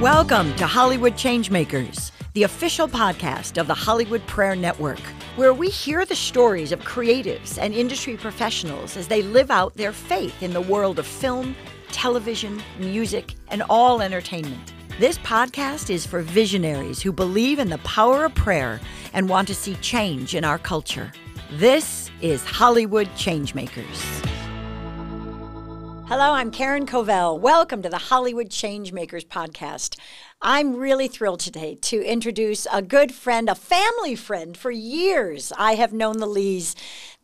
Welcome to Hollywood Changemakers, the official podcast of the Hollywood Prayer Network, where we hear the stories of creatives and industry professionals as they live out their faith in the world of film, television, music, and all entertainment. This podcast is for visionaries who believe in the power of prayer and want to see change in our culture. This is Hollywood Changemakers. Hello, I'm Karen Covell. Welcome to the Hollywood Changemakers podcast. I'm really thrilled today to introduce a good friend, a family friend. For years, I have known the Lees.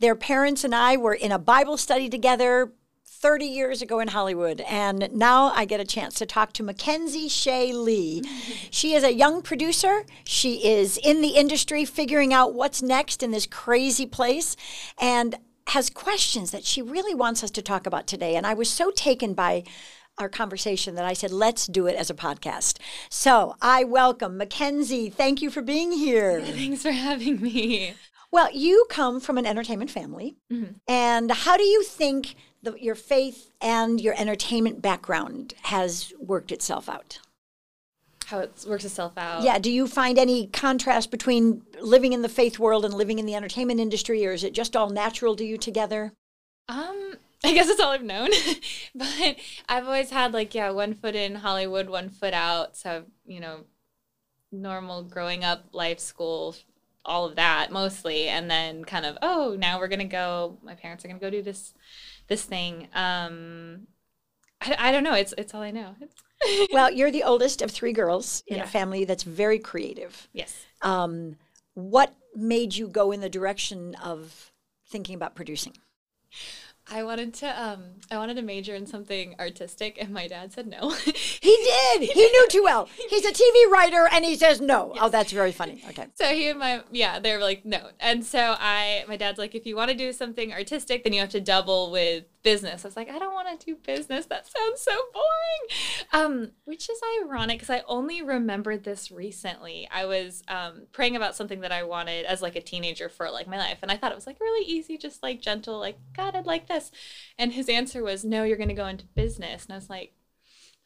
Their parents and I were in a Bible study together 30 years ago in Hollywood. And now I get a chance to talk to Mackenzie Shea Lee. She is a young producer. She is in the industry figuring out what's next in this crazy place. And has questions that she really wants us to talk about today. And I was so taken by our conversation that I said, let's do it as a podcast. So I welcome Mackenzie. Thank you for being here. Thanks for having me. Well, you come from an entertainment family. Mm-hmm. And how do you think the, your faith and your entertainment background has worked itself out? How it works itself out. Yeah. Do you find any contrast between living in the faith world and living in the entertainment industry, or is it just all natural to you together? Um, I guess it's all I've known, but I've always had like yeah, one foot in Hollywood, one foot out. So you know, normal growing up, life, school, all of that mostly, and then kind of oh, now we're gonna go. My parents are gonna go do this, this thing. Um, I, I don't know. It's it's all I know. It's, well, you're the oldest of three girls in yeah. a family that's very creative. Yes. Um, what made you go in the direction of thinking about producing? I wanted to um I wanted to major in something artistic and my dad said no. he did. He knew too well. He's a TV writer and he says no. Yes. Oh, that's very funny. Okay. So he and my yeah, they're like no. And so I my dad's like if you want to do something artistic then you have to double with business. I was like I don't want to do business. That sounds so boring. Um which is ironic cuz I only remembered this recently. I was um praying about something that I wanted as like a teenager for like my life and I thought it was like really easy just like gentle like god I'd like this? And his answer was, no, you're going to go into business. And I was like,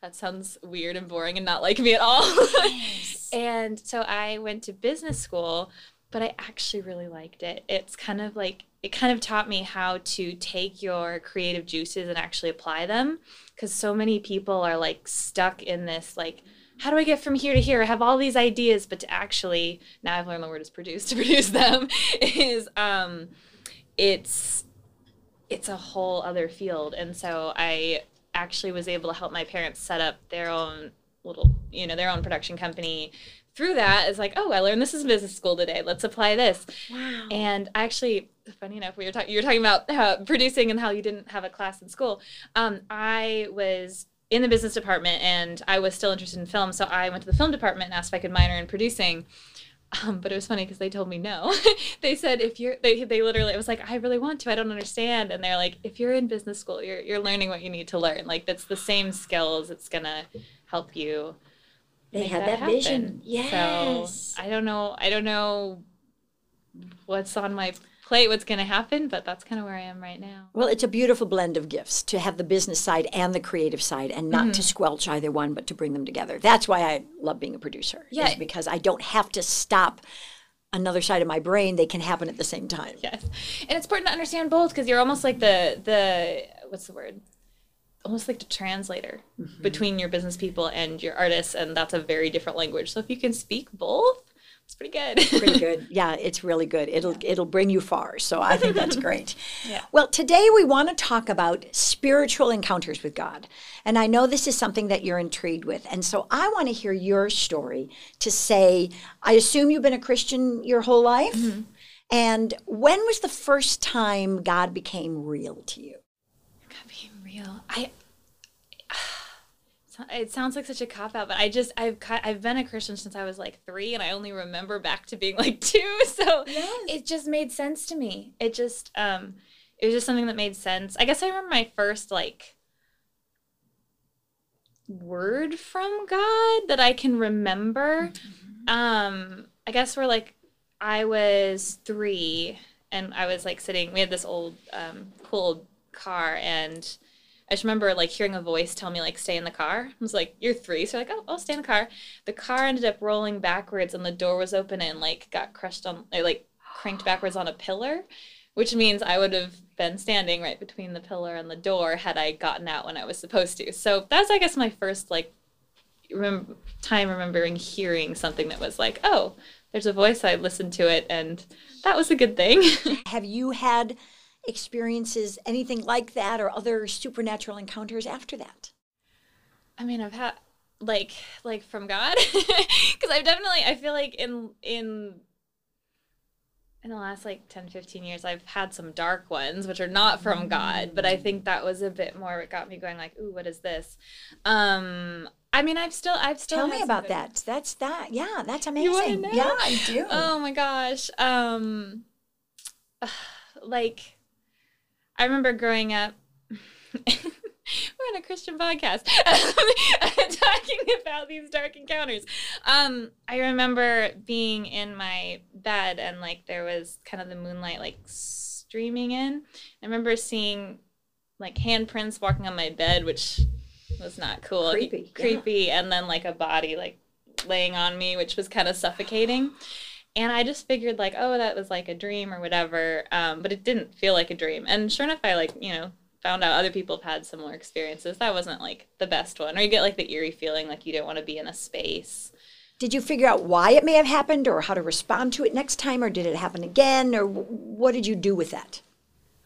that sounds weird and boring and not like me at all. Nice. and so I went to business school, but I actually really liked it. It's kind of like, it kind of taught me how to take your creative juices and actually apply them. Because so many people are like stuck in this, like, how do I get from here to here? I have all these ideas, but to actually, now I've learned the word is produce, to produce them is, um, it's it's a whole other field. And so I actually was able to help my parents set up their own little, you know, their own production company. Through that, is like, oh, I learned this is business school today. Let's apply this. Wow. And actually, funny enough, we were talking. You were talking about uh, producing and how you didn't have a class in school. Um, I was in the business department and I was still interested in film, so I went to the film department and asked if I could minor in producing. Um, but it was funny because they told me no. they said if you're they they literally it was like I really want to I don't understand and they're like if you're in business school you're you're learning what you need to learn like that's the same skills it's gonna help you. They had that, that vision. Yes. So I don't know I don't know what's on my plate what's going to happen, but that's kind of where I am right now. Well, it's a beautiful blend of gifts to have the business side and the creative side and not mm-hmm. to squelch either one, but to bring them together. That's why I love being a producer. Yeah. because I don't have to stop another side of my brain. They can happen at the same time. Yes. And it's important to understand both because you're almost like the, the, what's the word? Almost like a translator mm-hmm. between your business people and your artists and that's a very different language so if you can speak both it's pretty good. pretty good. Yeah, it's really good. It'll yeah. it'll bring you far. So I think that's great. yeah. Well, today we want to talk about spiritual encounters with God. And I know this is something that you're intrigued with. And so I want to hear your story to say, I assume you've been a Christian your whole life. Mm-hmm. And when was the first time God became real to you? God became real. I it sounds like such a cop out, but I just I've I've been a Christian since I was like three, and I only remember back to being like two. So yes. it just made sense to me. It just um, it was just something that made sense. I guess I remember my first like word from God that I can remember. Mm-hmm. Um, I guess we're like I was three, and I was like sitting. We had this old um, cool old car, and I just remember like hearing a voice tell me like stay in the car. I was like, "You're three. so like, "Oh, I'll stay in the car." The car ended up rolling backwards, and the door was open and like got crushed on, or, like cranked backwards on a pillar, which means I would have been standing right between the pillar and the door had I gotten out when I was supposed to. So that's I guess my first like time remembering hearing something that was like, "Oh, there's a voice." I listened to it, and that was a good thing. Have you had experiences, anything like that, or other supernatural encounters after that? I mean, I've had like like from God because I've definitely I feel like in in in the last like 10 15 years I've had some dark ones which are not from God but I think that was a bit more what got me going like ooh what is this um I mean I've still I've still Tell me about good- that. That's that. Yeah, that's amazing. Yeah, I do. Oh my gosh. Um like I remember growing up we're on a Christian podcast talking about these dark encounters. Um I remember being in my bed and like there was kind of the moonlight like streaming in. I remember seeing like handprints walking on my bed which was not cool. Creepy, yeah. Creepy and then like a body like laying on me which was kind of suffocating and i just figured like oh that was like a dream or whatever um, but it didn't feel like a dream and sure enough i like you know found out other people have had similar experiences that wasn't like the best one or you get like the eerie feeling like you don't want to be in a space Did you figure out why it may have happened or how to respond to it next time or did it happen again or wh- what did you do with that?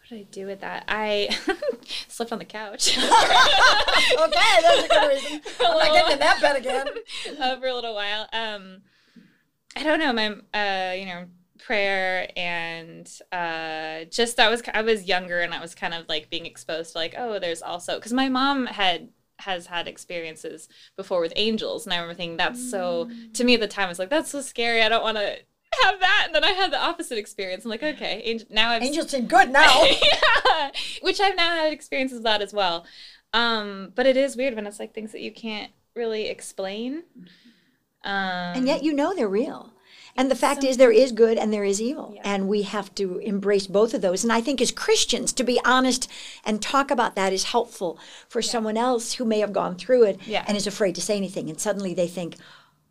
what did i do with that i slept on the couch okay, that's a good reason. I'm not getting in that bed again. uh, for a little while. Um, I don't know, my uh, you know, prayer and uh, just that was I was younger and I was kind of like being exposed to like oh, there's also because my mom had has had experiences before with angels and I remember thinking that's so to me at the time I was like that's so scary I don't want to have that and then I had the opposite experience I'm like okay angel, now I've Angels seem good now. yeah, which I've now had experiences with that as well. Um, but it is weird when it's like things that you can't really explain. Um, and yet you know they're real. And the fact is, there is good and there is evil. And we have to embrace both of those. And I think as Christians, to be honest and talk about that is helpful for someone else who may have gone through it Yeah. and is afraid to say anything. And suddenly they think,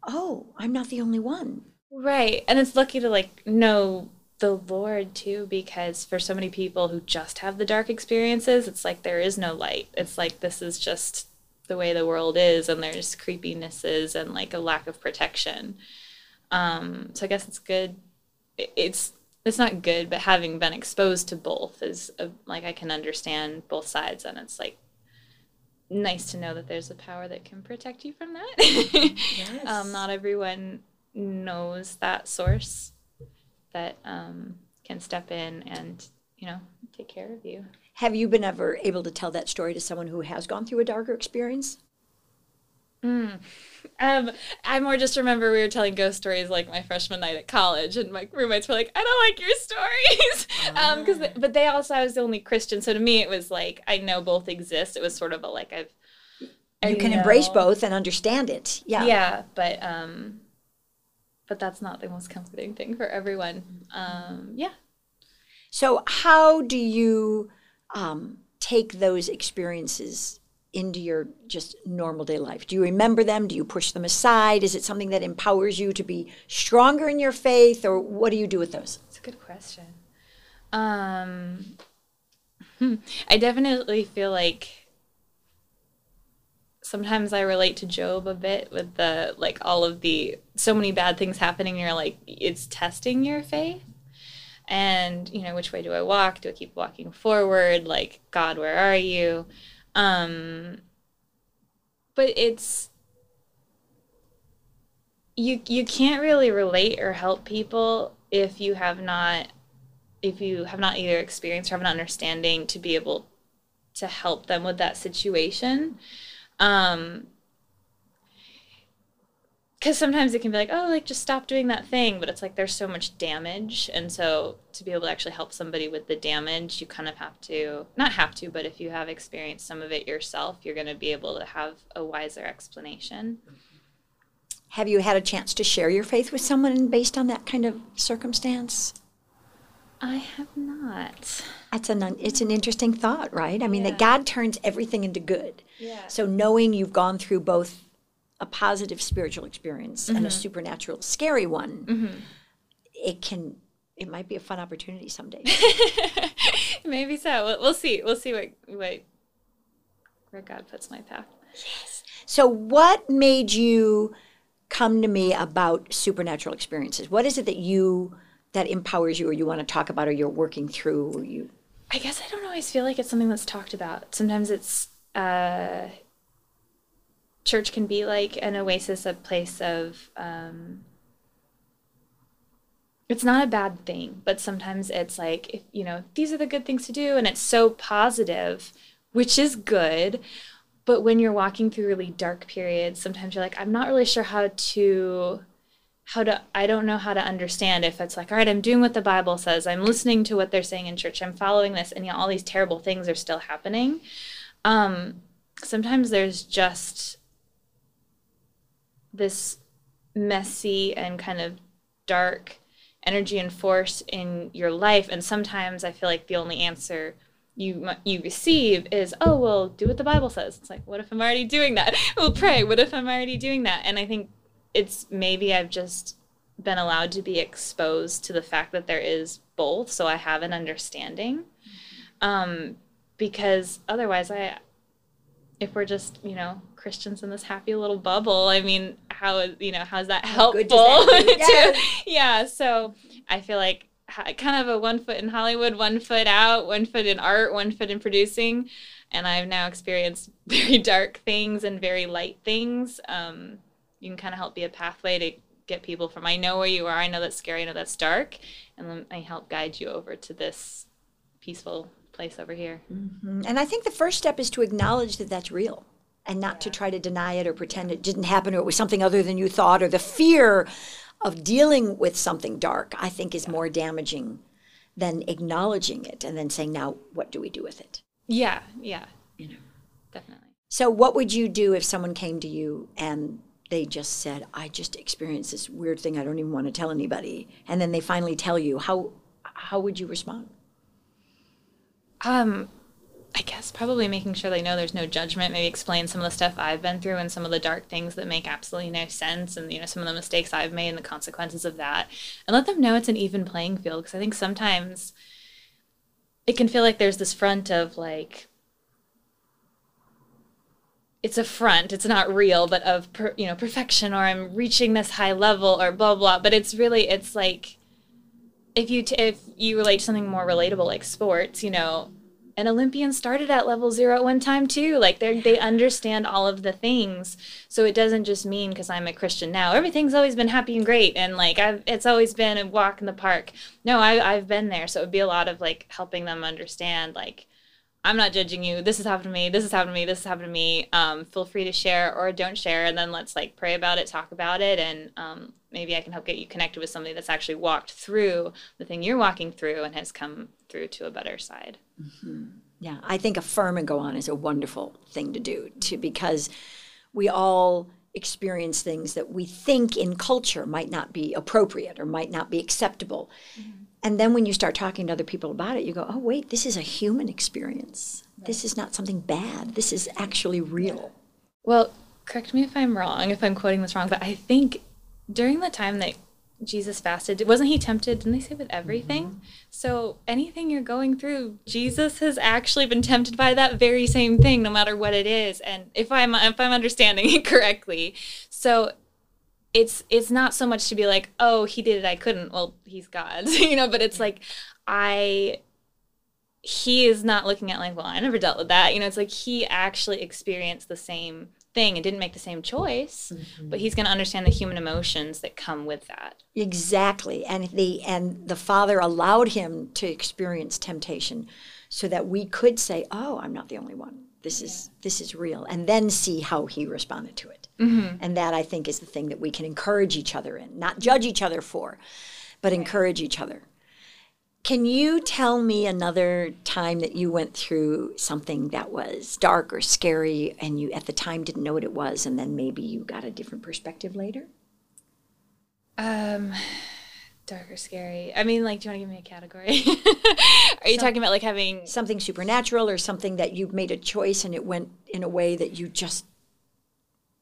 oh, I'm not the only one. right, and it's lucky to like know the Lord too, because for so many people who just have the dark experiences, it's like there is no light. It's like this is just the way the world is, and there's creepinesses and like a lack of protection. Um, so I guess it's good. It's it's not good, but having been exposed to both is a, like I can understand both sides, and it's like nice to know that there's a power that can protect you from that. um, not everyone knows that source that um, can step in and you know take care of you. Have you been ever able to tell that story to someone who has gone through a darker experience? Um, I more just remember we were telling ghost stories like my freshman night at college, and my roommates were like, "I don't like your stories," um, because but they also I was the only Christian, so to me it was like I know both exist. It was sort of a like I've I You can embrace both and understand it. Yeah. Yeah, but um, but that's not the most comforting thing for everyone. Um, yeah. So, how do you um, take those experiences into your just normal day life? Do you remember them? Do you push them aside? Is it something that empowers you to be stronger in your faith, or what do you do with those? It's a good question. Um, hmm, I definitely feel like sometimes I relate to Job a bit with the like all of the so many bad things happening. You're like, it's testing your faith. And you know, which way do I walk? Do I keep walking forward? Like, God, where are you? Um, but it's you you can't really relate or help people if you have not if you have not either experienced or have an understanding to be able to help them with that situation um because sometimes it can be like oh like just stop doing that thing but it's like there's so much damage and so to be able to actually help somebody with the damage you kind of have to not have to but if you have experienced some of it yourself you're going to be able to have a wiser explanation Have you had a chance to share your faith with someone based on that kind of circumstance? I have not. That's an it's an interesting thought, right? I mean, that God turns everything into good. Yeah. So knowing you've gone through both a positive spiritual experience and a Mm-hmm. supernatural scary one, it can it might be a fun opportunity someday. Maybe so. We'll, we'll see. We'll see what what where God puts my path. Yes. So what made you come to me about supernatural experiences? What is it that you that empowers you or you want to talk about or you're working through or you I guess I don't always feel like it's something that's talked about. Sometimes it's uh, church can be like an oasis, a place of. Um, it's not a bad thing, but sometimes it's like if you know these are the good things to do, and it's so positive, which is good. But when you're walking through really dark periods, sometimes you're like, I'm not really sure how to how to i don't know how to understand if it's like all right i'm doing what the bible says i'm listening to what they're saying in church i'm following this and yet all these terrible things are still happening um sometimes there's just this messy and kind of dark energy and force in your life. And sometimes i feel like the only answer you you receive is oh well do what the bible says. It's like what if i'm already doing that? Well pray. What if i'm already doing that? And i think it's maybe I've just been allowed to be exposed to the fact that there is both, so I have an understanding. Um, because otherwise, I, if we're just you know Christians in this happy little bubble, I mean, how is you know how's that helpful? that do? to- yeah, so I feel like kind of a one foot in Hollywood, one foot out, one foot in art, one foot in producing, and I've now experienced very dark things and very light things. Um, you can kind of help be a pathway to get people from I know where you are, I know that's scary, I know that's dark, and then I help guide you over to this peaceful place over here. Mm-hmm. And I think the first step is to acknowledge that that's real and not to try to deny it or pretend it didn't happen or it was something other than you thought or the fear of dealing with something dark, I think is more damaging than acknowledging it and then saying, now, what do we do with it? Yeah, yeah, You know. definitely. So, what would you do if someone came to you and they just said, I just experienced this weird thing I don't even want to tell anybody? And then they finally tell you, how, how would you respond? Um, I guess probably making sure they know there's no judgment. Maybe explain some of the stuff I've been through and some of the dark things that make absolutely no sense, and you know some of the mistakes I've made and the consequences of that, and let them know it's an even playing field. Because I think sometimes it can feel like there's this front of like it's a front it's not real but of per, you know perfection or i'm reaching this high level or blah blah but it's really it's like if you t- if you relate to something more relatable like sports you know an olympian started at level zero at one time too like they they understand all of the things. So it doesn't just mean because i'm a christian now everything's always been happy and great and like I've, it's always been a walk in the park. No I, i've been there so it would be a lot of like helping them understand like I'm not judging you. This has happened to me. This has happened to me. This has happened to me. Um, feel free to share or don't share, and then let's like pray about it, talk about it, and um, maybe I can help get you connected with somebody that's actually walked through the thing you're walking through and has come through to a better side. Yeah, I think affirm and go on is a wonderful thing to do to because we all experience things that we think in culture might not be appropriate or might not be acceptable. And then when you start talking to other people about it, you go, "Oh, wait, this is a human experience. This is not something bad. This is actually real." Well, correct me if I'm wrong, if I'm quoting this wrong, but I think during the time that Jesus fasted, wasn't he tempted? Didn't they say with everything? Mm-hmm. So anything you're going through, Jesus has actually been tempted by that very same thing, no matter what it is. And if I'm if I'm understanding it correctly, so it's it's not so much to be like, oh, he did it, I couldn't. Well, he's God, you know. But it's like I he is not looking at like, well, I never dealt with that. You know, it's like he actually experienced the same thing and didn't make the same choice, mm-hmm. but he's going to understand the human emotions that come with that. Exactly. And the and the Father allowed him to experience temptation so that we could say, "Oh, I'm not the only one. This is this is real." And then see how he responded to it. And that I think is the thing that we can encourage each other in, not judge each other for, but encourage each other. Can you tell me another time that you went through something that was dark or scary and you at the time didn't know what it was and then maybe you got a different perspective later? Um, dark or scary. I mean, like, do you want to give me a category? Are you talking about like having something supernatural or something that you made a choice and it went in a way that you just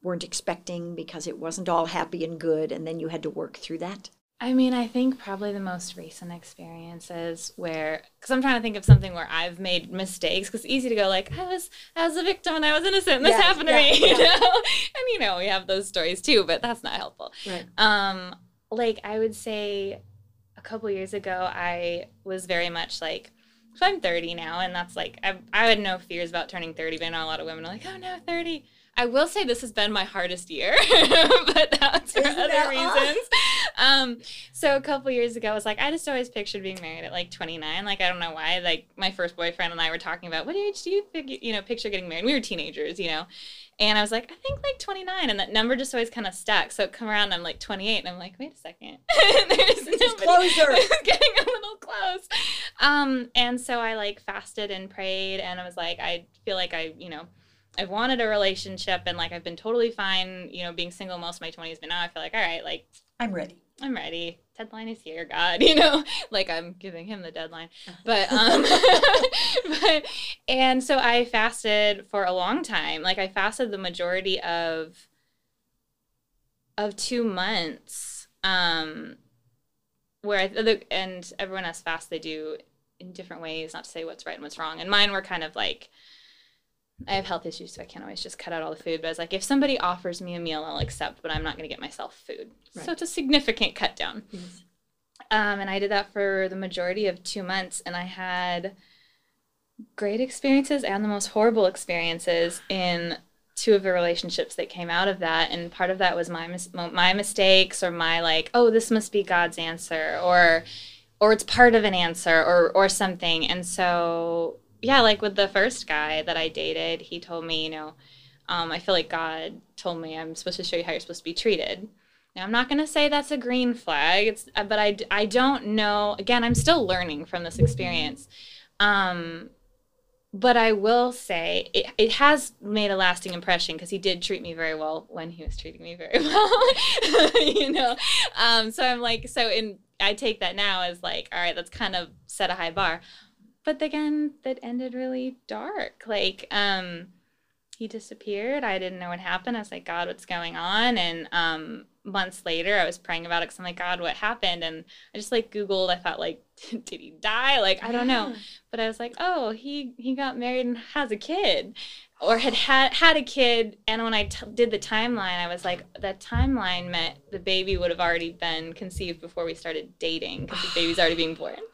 weren't expecting because it wasn't all happy and good and then you had to work through that? I mean, I think probably the most recent experiences where, because I'm trying to think of something where I've made mistakes. Because it's easy to go like, I was, I was a victim and I was innocent. And this Yeah, happened to yeah, me, you know. And you know, we have those stories too, but that's not helpful. Right. Um, like I would say, a couple years ago, I was very much like. So I'm 30 now, and that's like I, I had no fears about turning 30, but I know a lot of women are like, oh no, 30. I will say this has been my hardest year, but that's for Isn't other that reasons. Um, so a couple years ago, I was like, I just always pictured being married at like 29. Like I don't know why. Like my first boyfriend and I were talking about what age do you you know picture getting married? We were teenagers, you know. And I was like, I think like 29, and that number just always kind of stuck. So it come around, I'm like 28, and I'm like, wait a second, there's closer. It's getting a little close. Um, and so I like fasted and prayed, and I was like, I feel like I, you know, I've wanted a relationship, and like I've been totally fine, you know, being single most of my 20s, but now I feel like, all right, like I'm ready. I'm ready. Deadline is here, God. You know, like I'm giving him the deadline. But um but and so I fasted for a long time. Like I fasted the majority of of 2 months. Um where I, the, and everyone has fast they do in different ways, not to say what's right and what's wrong. And mine were kind of like I have health issues, so I can't always just cut out all the food. But I was like, if somebody offers me a meal, I'll accept, but I'm not going to get myself food. Right. So it's a significant cut down. Um, and I did that for the majority of two months, and I had great experiences and the most horrible experiences in two of the relationships that came out of that. And part of that was my mis- my mistakes or my like, oh, this must be God's answer, or or it's part of an answer, or or something. And so yeah, like with the first guy that I dated, he told me, you know, um, I feel like God told me I'm supposed to show you how you're supposed to be treated. Now, I'm not going to say that's a green flag, it's, uh, but I, I don't know. Again, I'm still learning from this experience. Um, but I will say it, it has made a lasting impression because he did treat me very well when he was treating me very well. you know, um, so I'm like, so in I take that now as like, all right, that's kind of set a high bar. But again, that ended really dark. Like, um, he disappeared. I didn't know what happened. I was like, God, what's going on? And um, months later, I was praying about it because I'm like, God, what happened? And I just like Googled. I thought like, did he die? Like, I don't know. But I was like, oh, he he got married and has a kid, or had had had a kid. And when I t- did the timeline, I was like, that timeline meant the baby would have already been conceived before we started dating because the baby's already being born.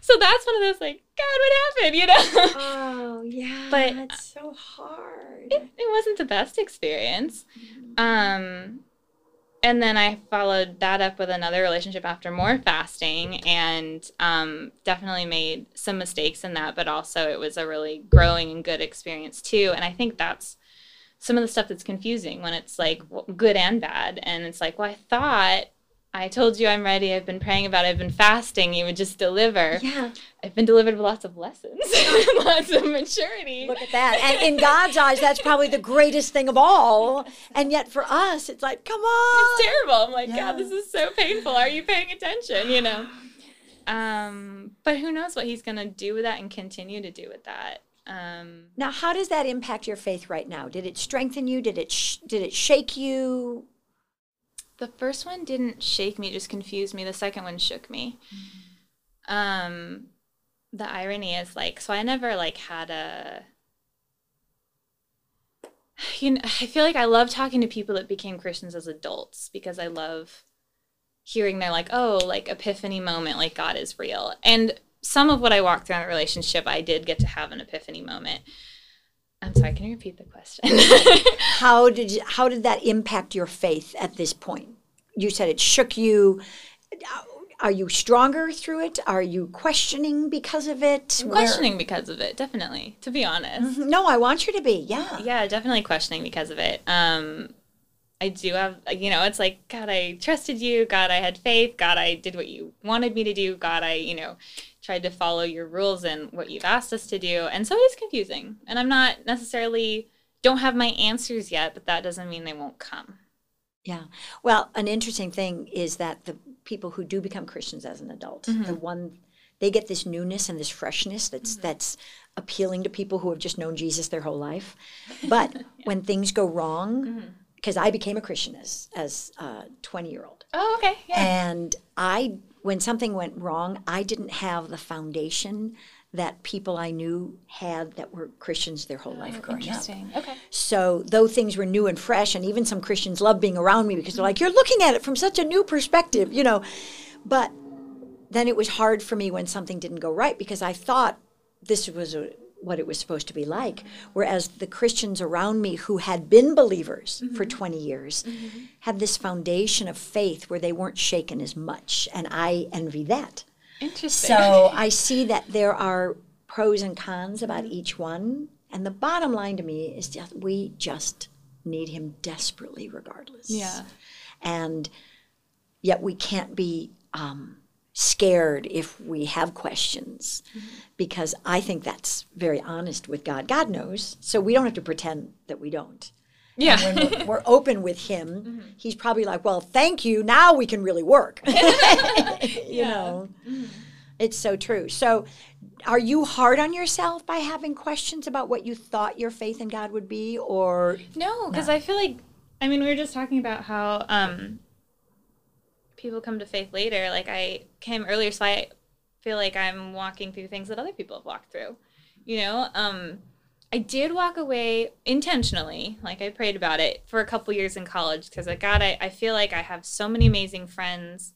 So that's one of those like, God, what happened? You know. Oh, yeah. But- it's so hard. it, it wasn't the best experience. Um, and then I followed that up with another relationship after more fasting, and um, definitely made some mistakes in that, but also it was a really growing and good experience too. And I think that's some of the stuff that's confusing when it's like good and bad, and it's like, well, I thought. I told you I'm ready. I've been praying about it. I've been fasting. You would just deliver. yeah. I've been delivered with lots of lessons, lots of maturity. Look at that. And in God's eyes, that's probably the greatest thing of all. And yet for us, it's like, come on. it's terrible. I'm like, Yeah. God, this is so painful. Are you paying attention? You know. Um, but who knows what he's gonna do with that and continue to do with that. Um, Now, how does that impact your faith right now? Did it strengthen you? Did it sh- did it shake you? The first one didn't shake me; just confused me. The second one shook me. Um, the irony is like, so I never like had a. You know, I feel like I love talking to people that became Christians as adults because I love hearing their like, oh, like epiphany moment, like God is real. And some of what I walked through in a relationship, I did get to have an epiphany moment. I'm sorry, can you repeat the question? How did you, how did that impact your faith at this point? You said it shook you. Are you stronger through it? Are you questioning because of it? Where- questioning because of it, definitely, to be honest. No, I want you to be. Yeah. Yeah, definitely questioning because of it. Um, I do have, you know, it's like, God, I trusted you. God, I had faith. God, I did what you wanted me to do. God, I, you know, tried to follow your rules and what you've asked us to do. And so it is confusing. And I'm not necessarily, don't have my answers yet, but that doesn't mean they won't come. Yeah. Well, an interesting thing is that the people who do become Christians as an adult. Mm-hmm. The one they get this newness and this freshness that's Mm-hmm. that's appealing to people who have just known Jesus their whole life. But when things go wrong, Mm-hmm. because I became a Christian as as a twenty year old, Oh, okay. Yeah. and I when something went wrong, I didn't have the foundation that people I knew had that were Christians their whole life growing up. Oh, Okay. So though things were new and fresh, and even some Christians loved being around me because they're like, "You're looking at it from such a new perspective," you know. But then it was hard for me when something didn't go right because I thought this was a, what it was supposed to be like. Whereas the Christians around me who had been believers for mm-hmm. 20 years mm-hmm. had this foundation of faith where they weren't shaken as much, and I envy that. Interesting. So I see that there are pros and cons about mm-hmm. each one. And the bottom line to me is just we just need him desperately regardless. Yeah. And yet we can't be um, scared if we have questions mm-hmm. because I think that's very honest with God. God knows. So we don't have to pretend that we don't. yeah. When we're, we're open with him, mm-hmm. he's probably like, well, thank you. Now we can really work. you know, mm-hmm. it's so true. So, are you hard on yourself by having questions about what you thought your faith in God would be, or No, because I feel like, I mean, we were just talking about how um, people come to faith later. Like I came earlier, so I feel like I'm walking through things that other people have walked through. You know, um, I did walk away intentionally, like I prayed about it for a couple years in college because, like, God, I, I feel like I have so many amazing friends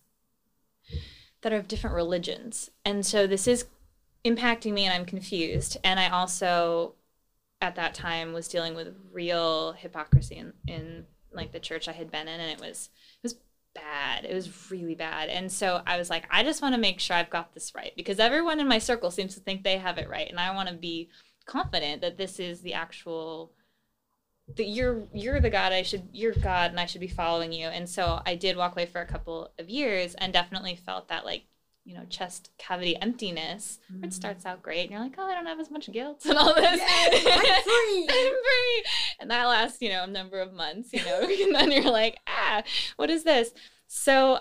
that are of different religions. And so this is impacting me and I'm confused. And I also at that time was dealing with real hypocrisy in, in like the church I had been in and it was it was bad. It was really bad. And so I was like, I just want to make sure I've got this right because everyone in my circle seems to think they have it right. And I want to be confident that this is the actual that you're you're the God I should you're God and I should be following you. And so I did walk away for a couple of years and definitely felt that like you know, chest cavity emptiness, where it starts out great, and you're like, oh, I don't have as much guilt and all this. Yes, I'm free. I'm free. And that lasts, you know, a number of months, you know, and then you're like, ah, what is this? So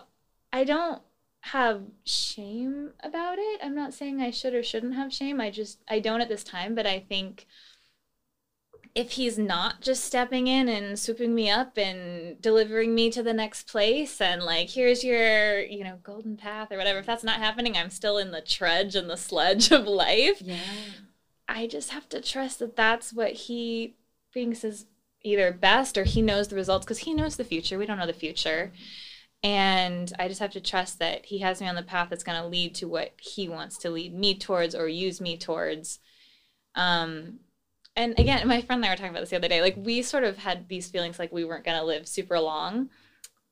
I don't have shame about it. I'm not saying I should or shouldn't have shame. I just, I don't at this time, but I think if he's not just stepping in and swooping me up and delivering me to the next place and like here's your you know golden path or whatever if that's not happening i'm still in the trudge and the sludge of life. Yeah, i just have to trust that that's what he thinks is either best or he knows the results because he knows the future. We don't know the future. And i just have to trust that he has me on the path that's going to lead to what he wants to lead me towards or use me towards. Um and again, my friend and I were talking about this the other day. Like we sort of had these feelings like we weren't gonna live super long.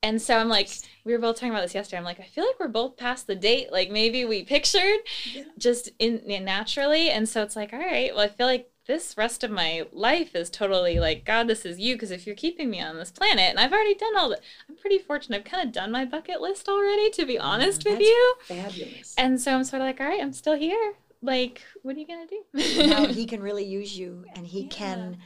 And so I'm like, we were both talking about this yesterday. I'm like, I feel like we're both past the date. Like maybe we pictured just in, in naturally. And so it's like, all right, well, I feel like this rest of my life is totally like, God, this is you. Because if you're keeping me on this planet, and I've already done all the, I'm pretty fortunate. I've kind of done my bucket list already, to be oh honest with you. fabulous. And so I'm sort of like, all right, I'm still here. Like, what are you gonna do? now he can really use you, and he can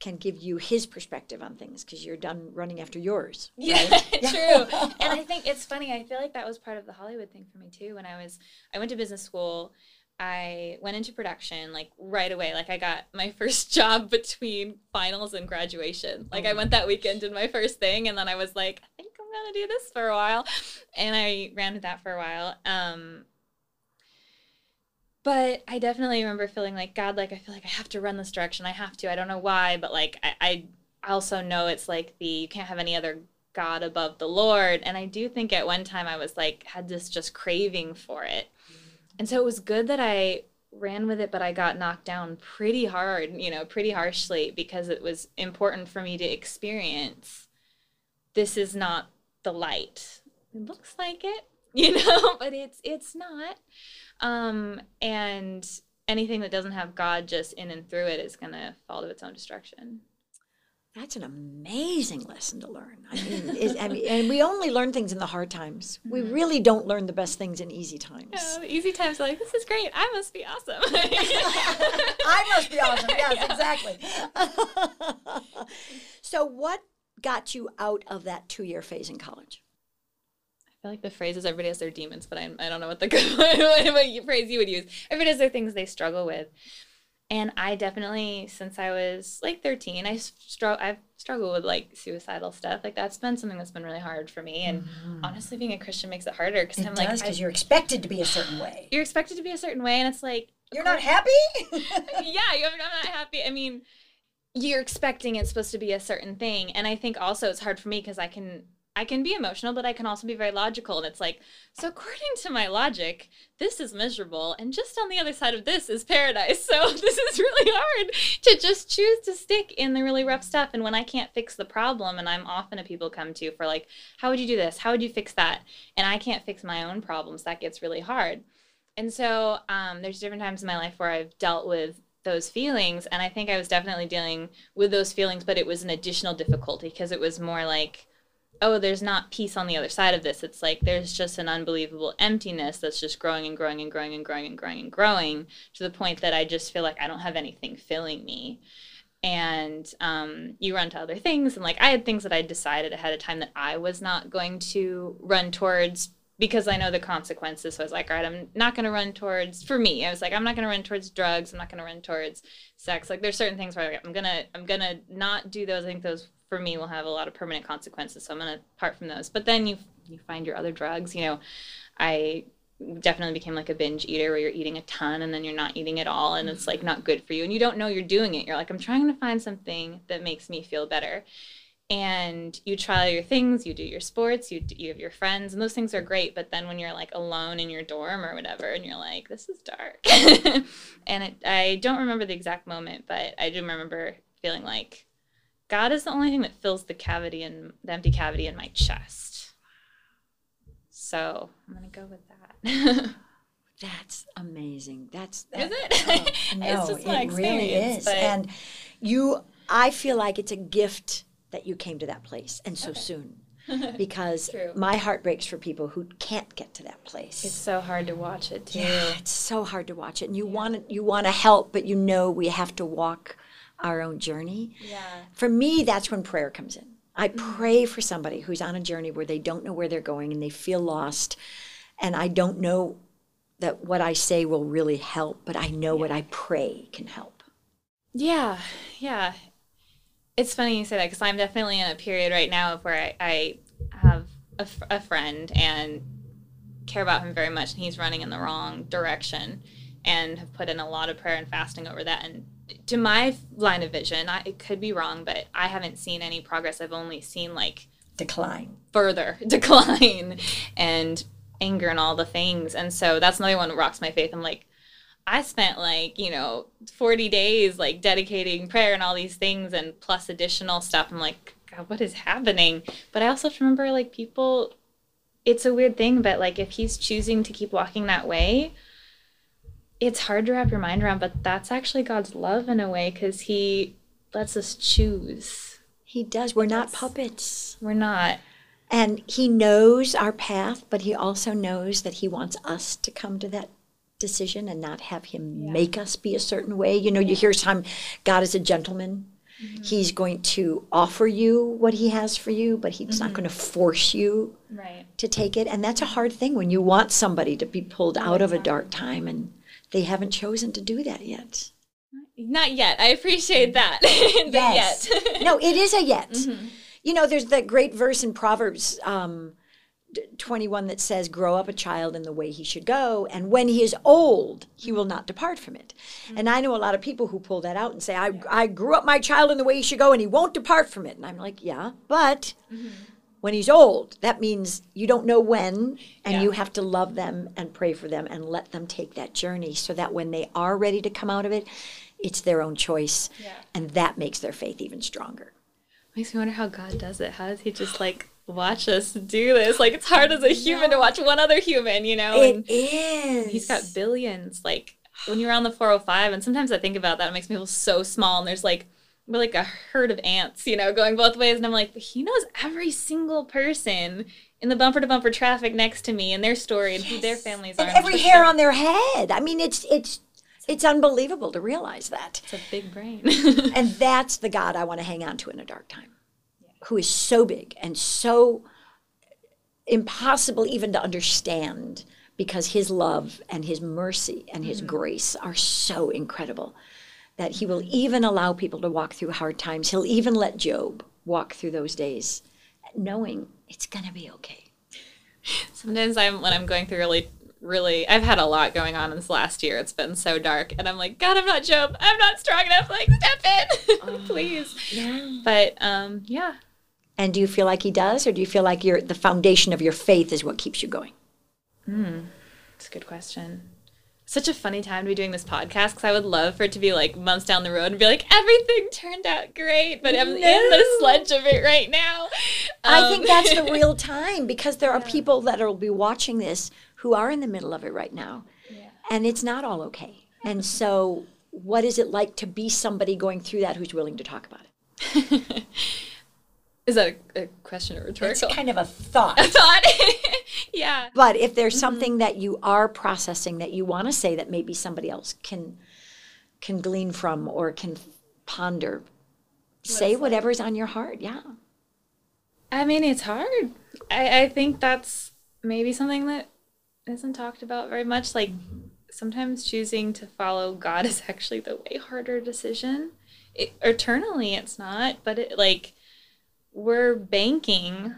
can give you his perspective on things because you're done running after yours. Yeah, right? true. and I think it's funny. I feel like that was part of the Hollywood thing for me too. When I was, I went to business school. I went into production like right away. Like I got my first job between finals and graduation. Like I went that weekend, did my first thing, and then I was like, I think I'm gonna do this for a while, and I ran with that for a while. Um, but I definitely remember feeling like God, like I feel like I have to run this direction. I have to. I don't know why, but like I, I also know it's like the you can't have any other God above the Lord. And I do think at one time I was like had this just craving for it. And so it was good that I ran with it, but I got knocked down pretty hard, you know, pretty harshly because it was important for me to experience this is not the light. It looks like it, you know, but it's it's not. Um, and anything that doesn't have God just in and through it is gonna fall to its own destruction. That's an amazing lesson to learn. I mean, is, I mean, and we only learn things in the hard times. We really don't learn the best things in easy times. Oh, easy times are like, this is great. I must be awesome. I must be awesome. Yes, exactly. so, what got you out of that two year phase in college? Feel like the phrase is everybody has their demons, but I, I don't know what the what phrase you would use. Everybody has their things they struggle with. And I definitely, since I was like 13, I struggle. I've struggled with like suicidal stuff. Like that's been something that's been really hard for me. And mm-hmm. honestly, being a Christian makes it harder because I'm does, like, because you're expected to be a certain way. You're expected to be a certain way, and it's like you're not happy. yeah, I'm not happy. I mean, you're expecting it's supposed to be a certain thing, and I think also it's hard for me because I can I can be emotional, but I can also be very logical. And it's like, so according to my logic, this is miserable. And just on the other side of this is paradise. So this is really hard to just choose to stick in the really rough stuff. And when I can't fix the problem, and I'm often a people come to for like, how would you do this? How would you fix that? And I can't fix my own problems, that gets really hard. And so um, there's different times in my life where I've dealt with those feelings. And I think I was definitely dealing with those feelings, but it was an additional difficulty because it was more like, oh, there's not peace on the other side of this. It's like there's just an unbelievable emptiness that's just growing and growing and growing and growing and growing and growing to the point that I just feel like I don't have anything filling me. And um, you run to other things. And like I had things that I decided ahead of time that I was not going to run towards because I know the consequences. So I was like, all right, I'm not going to run towards, for me, I was like, I'm not going to run towards drugs. I'm not going to run towards sex. Like there's certain things where I'm going to, I'm going to not do those. I think those for me will have a lot of permanent consequences. So I'm going to part from those. But then you you find your other drugs. You know, I definitely became like a binge eater where you're eating a ton and then you're not eating at all and it's like not good for you and you don't know you're doing it. You're like I'm trying to find something that makes me feel better. And you try your things, you do your sports, you you have your friends, and those things are great. But then when you're like alone in your dorm or whatever, and you're like, "This is dark," and it, I don't remember the exact moment, but I do remember feeling like God is the only thing that fills the cavity and the empty cavity in my chest. So I'm gonna go with that. That's amazing. That's that, is it? Oh, no, it really is. But... And you, I feel like it's a gift that you came to that place and so okay. soon. because my heart breaks for people who can't get to that place. It's so hard to watch it too. Yeah, it's so hard to watch it, and you yeah. want to you want to help, but you know we have to walk our own journey. Yeah. For me, that's when prayer comes in. I pray for somebody who's on a journey where they don't know where they're going and they feel lost. And I don't know that what I say will really help, but I know yeah. what I pray can help. Yeah, yeah. It's funny you say that because I'm definitely in a period right now of where I, I have a, a friend and care about him very much, and he's running in the wrong direction, and have put in a lot of prayer and fasting over that. And to my line of vision, I, it could be wrong, but I haven't seen any progress. I've only seen like decline, further decline, and anger and all the things. And so that's another one that rocks my faith. I'm like, I spent like, you know, 40 days like dedicating prayer and all these things and plus additional stuff. I'm like, God, what is happening? But I also have to remember like people, it's a weird thing, but like if he's choosing to keep walking that way, it's hard to wrap your mind around, but that's actually God's love in a way because He lets us choose. He does. We're not puppets. We're not. And He knows our path, but He also knows that He wants us to come to that decision and not have Him yeah. make us be a certain way. You know, yeah. you hear time God is a gentleman. Mm-hmm. He's going to offer you what he has for you, but he's mm-hmm. not going to force you right. to take it. And that's a hard thing when you want somebody to be pulled out of a dark time and they haven't chosen to do that yet. Not yet. I appreciate that. yes. yet. no, it is a yet. Mm-hmm. You know, there's that great verse in Proverbs um, 21 that says, Grow up a child in the way he should go, and when he is old, he will not depart from it. Mm-hmm. And I know a lot of people who pull that out and say, I, I grew up my child in the way he should go, and he won't depart from it. And I'm like, Yeah, but. Mm-hmm when he's old. That means you don't know when, and yeah. you have to love them and pray for them and let them take that journey so that when they are ready to come out of it, it's their own choice. Yeah. And that makes their faith even stronger. Makes me wonder how God does it. How does he just like watch us do this? Like it's hard as a human to watch one other human, you know? It and is. He's got billions. Like when you're on the 405, and sometimes I think about that, it makes me feel so small. And there's like we're like a herd of ants, you know, going both ways. And I'm like, he knows every single person in the bumper to bumper traffic next to me and their story and yes. who their families and are. every hair on their head. I mean, it's it's it's unbelievable to realize that. It's a big brain. and that's the God I want to hang on to in a dark time, yeah. who is so big and so impossible even to understand because his love and his mercy and his mm-hmm. grace are so incredible that he will even allow people to walk through hard times. He'll even let Job walk through those days knowing it's going to be okay. Sometimes I'm when I'm going through really really I've had a lot going on in this last year. It's been so dark and I'm like, God, I'm not Job. I'm not strong enough. Like, step in. Please. Yeah. But um yeah. And do you feel like he does or do you feel like your the foundation of your faith is what keeps you going? Hmm. It's a good question. Such a funny time to be doing this podcast because I would love for it to be like months down the road and be like everything turned out great, but I'm in the sludge of it right now. I think Um, that's the real time because there are people that will be watching this who are in the middle of it right now. And it's not all okay. And so, what is it like to be somebody going through that who's willing to talk about it? Is that a, a question or It's rhetorical? It's kind of a thought. A thought. yeah. But if there's mm-hmm. something that you are processing that you want to say that maybe somebody else can can glean from or can ponder, say whatever's on your heart. Yeah. I mean, it's hard. I, I think that's maybe something that isn't talked about very much. Like, sometimes choosing to follow God is actually the way harder decision. It, eternally, it's not, but it, like, we're banking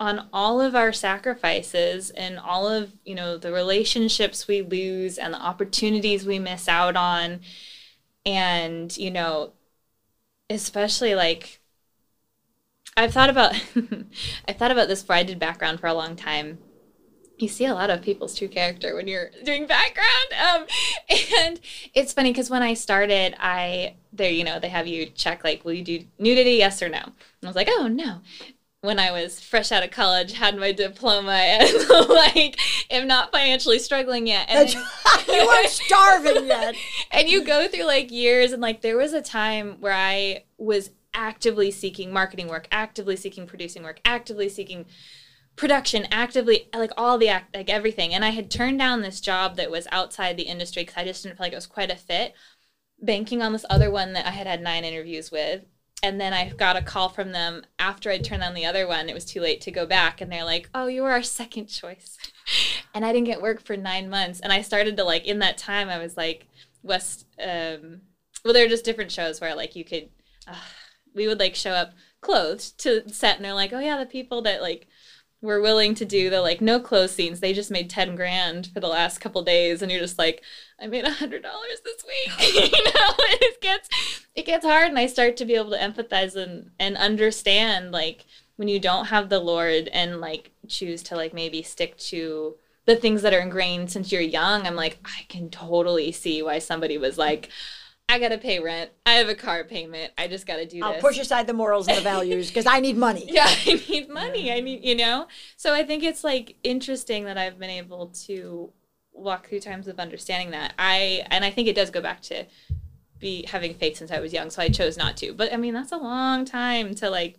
on all of our sacrifices and all of, you know, the relationships we lose and the opportunities we miss out on. And, you know, especially like I've thought about i've thought about this before I did background for a long time. You see a lot of people's true character when you're doing background. Um, and it's funny because when I started, I there you know they have you check like will you do nudity yes or no. And I was like oh no. When I was fresh out of college, had my diploma, and like am not financially struggling yet. And you weren't starving yet. and you go through like years and like there was a time where i was actively seeking marketing work actively seeking producing work actively seeking production actively like all the act like everything and i had turned down this job that was outside the industry because i just didn't feel like it was quite a fit banking on this other one that i had had nine interviews with and then I got a call from them after I'd turned on the other one. It was too late to go back. And they're like, oh, you were our second choice. and I didn't get work for nine months. And I started to like, in that time, I was like, West, um, well, there are just different shows where like you could, uh, we would like show up clothed to set and they're like, oh, yeah, the people that like, were willing to do the like no clothes scenes. They just made ten grand for the last couple days, and you're just like, I made a hundred dollars this week. you know, it gets it gets hard, and I start to be able to empathize and and understand like when you don't have the Lord and like choose to like maybe stick to the things that are ingrained since you're young. I'm like, I can totally see why somebody was like. I gotta pay rent. I have a car payment. I just gotta do I'll this. push aside the morals and the values because I need money. yeah i need money i need you know so i think it's like interesting that i've been able to walk through times of understanding that i and i think it does go back to be having faith since i was young so i chose not to but i mean that's a long time to like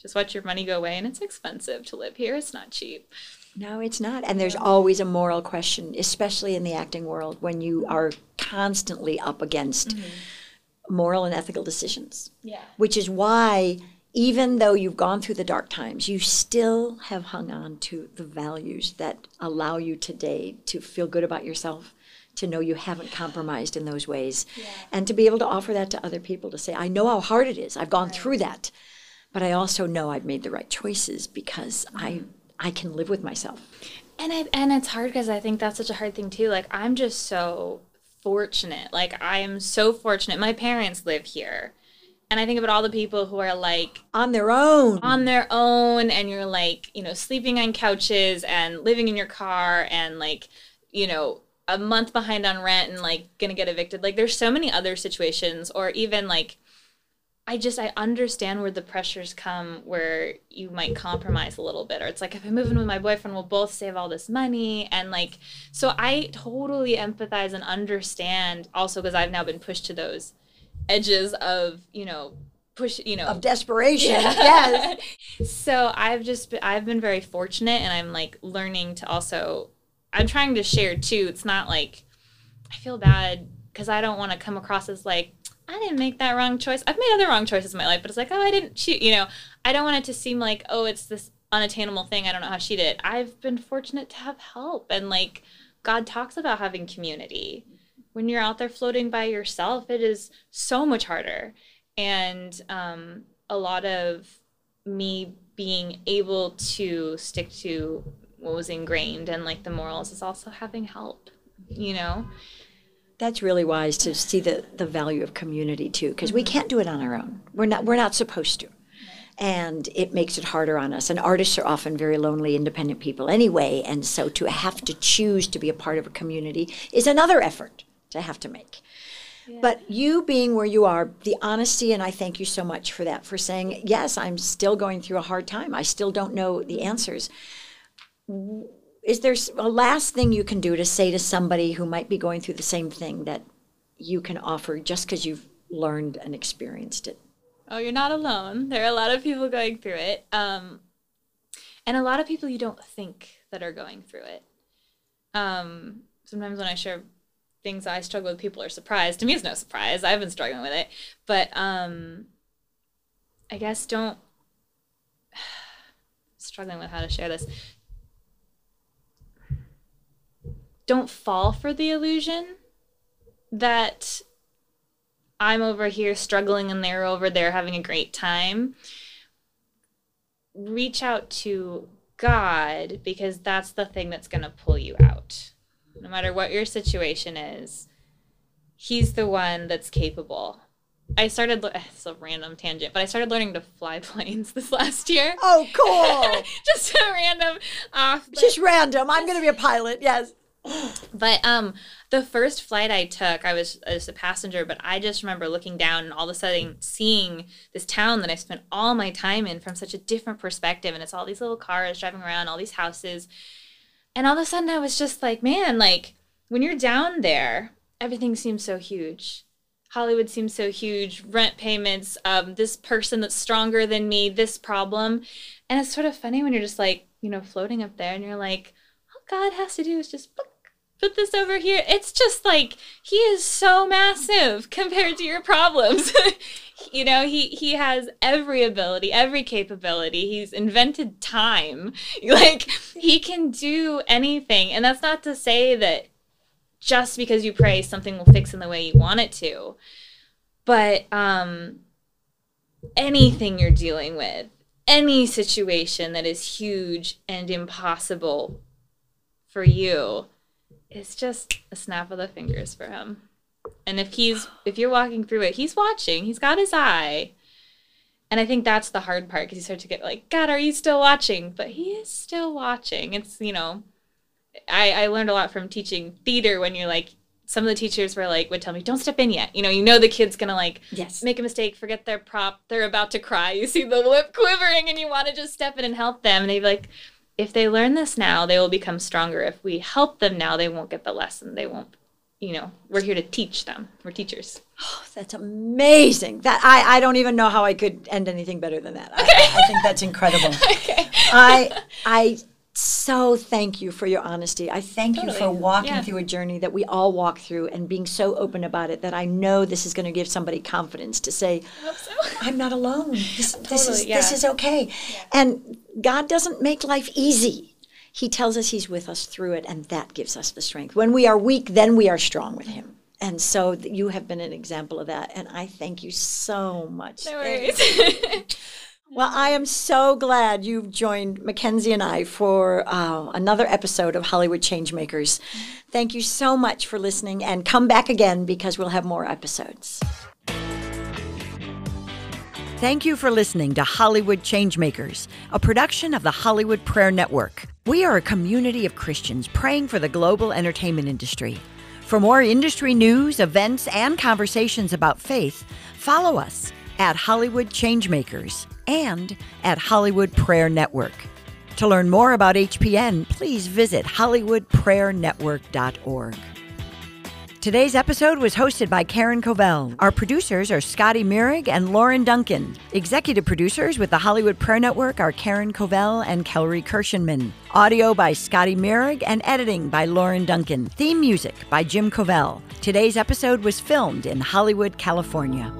just watch your money go away and it's expensive to live here it's not cheap No, it's not. And there's always a moral question, especially in the acting world, when you are constantly up against mm-hmm. moral and ethical decisions. yeah Which is why, even though you've gone through the dark times, you still have hung on to the values that allow you today to feel good about yourself, to know you haven't compromised in those ways, and to be able to offer that to other people to say, I know how hard it is. I've gone through that. But I also know I've made the right choices because I mm-hmm. I can live with myself. and I, and it's hard because i think that's such a hard thing too. Like i'm just so fortunate. Like i am so fortunate. My parents live here. And i think about all the people who are like On their own. on their own and you're like you know sleeping on couches and living in your car and like you know a month behind on rent and like gonna get evicted. Like there's so many other situations or even like i just i understand where the pressures come where you might compromise a little bit or it's like if i move in with my boyfriend we'll both save all this money and like so i totally empathize and understand also because i've now been pushed to those edges of you know push you know of desperation. Yes. so I've just been, I've been very fortunate, and I'm like learning to also. I'm trying to share too. It's not like I feel bad because I don't want to come across as like I didn't make that wrong choice. I've made other wrong choices in my life, but it's like oh I didn't shoot. You know, I don't want it to seem like oh it's this unattainable thing. I don't know how she did. I've been fortunate to have help and like God talks about having community. When you're out there floating by yourself, it is so much harder. And um, a lot of me being able to stick to what was ingrained and like the morals is also having help, you know? That's really wise to see the, the value of community too, because we mm-hmm. can't do it on our own. We're not we're not supposed to. And it makes it harder on us. And artists are often very lonely, independent people anyway. And so to have to choose to be a part of a community is another effort to have to make. But you being where you are, the honesty, and I thank you so much for that, for saying, yes, I'm still going through a hard time. I still don't know the answers. Is there a last thing you can do to say to somebody who might be going through the same thing that you can offer just because you've learned and experienced it? Oh, you're not alone. There are a lot of people going through it. Um, and a lot of people you don't think that are going through it. Um, sometimes when I share things I struggle with, people are surprised. To me, it's no surprise. I've been struggling with it. But um, I guess don't. struggling with how to share this. Don't fall for the illusion that I'm over here struggling and they're over there having a great time. Reach out to God because that's the thing that's going to pull you out. No matter what your situation is, He's the one that's capable. I started, it's a random tangent, but I started learning to fly planes this last year. Oh, cool. Just a random off. just random. I'm going to be a pilot. Yes. But um, the first flight I took, I was as a passenger, but I just remember looking down and all of a sudden seeing this town that I spent all my time in from such a different perspective, and it's all these little cars driving around, all these houses, and all of a sudden I was just like, man, like when you're down there, everything seems so huge. Hollywood seems so huge. Rent payments, um, this person that's stronger than me, this problem, and it's sort of funny when you're just like, you know, floating up there, and you're like, all God has to do is just put this over here. It's just like he is so massive compared to your problems. you know, he he has every ability, every capability. He's invented time. Like he can do anything. And that's not to say that just because you pray something will fix in the way you want it to. But um anything you're dealing with, any situation that is huge and impossible for you, it's just a snap of the fingers for him. And if he's if you're walking through it, he's watching. He's got his eye. And I think that's the hard part because you start to get like, God, are you still watching? But he is still watching. It's you know, I I learned a lot from teaching theater when you're like. Some of the teachers were like, would tell me, "Don't step in yet." You know, you know the kid's gonna like Yes. make a mistake, forget their prop, they're about to cry. You see the lip quivering, and you want to just step in and help them. And they'd be like, if they learn this now, they will become stronger. If we help them now, they won't get the lesson. They won't, you know, we're here to teach them. We're teachers. Oh, that's amazing. That I, I don't even know how I could end anything better than that. I, I think that's incredible. Okay. I I so thank you for your honesty. I thank you for walking Yeah. through a journey that we all walk through and being so open about it that I know this is going to give somebody confidence to say, so. I'm not alone. This, this is Totally, this is okay. And God doesn't make life easy. He tells us he's with us through it and that gives us the strength. When we are weak, then we are strong with him. And so you have been an example of that and I thank you so much. No worries. well, I am so glad you've joined Mackenzie and I for uh, another episode of Hollywood Changemakers. Thank you so much for listening and come back again because we'll have more episodes. Thank you for listening to Hollywood Changemakers, a production of the Hollywood Prayer Network. We are a community of Christians praying for the global entertainment industry. For more industry news, events, and conversations about faith, follow us at Hollywood Changemakers and at Hollywood Prayer Network. To learn more about HPN, please visit HollywoodPrayerNetwork.org. Today's episode was hosted by Karen Covell. Our producers are Scotty Mirig and Lauren Duncan. Executive producers with the Hollywood Prayer Network are Karen Covell and Kellery Kirshenman. Audio by Scotty Mirig and editing by Lauren Duncan. Theme music by Jim Covell. Today's episode was filmed in Hollywood, California.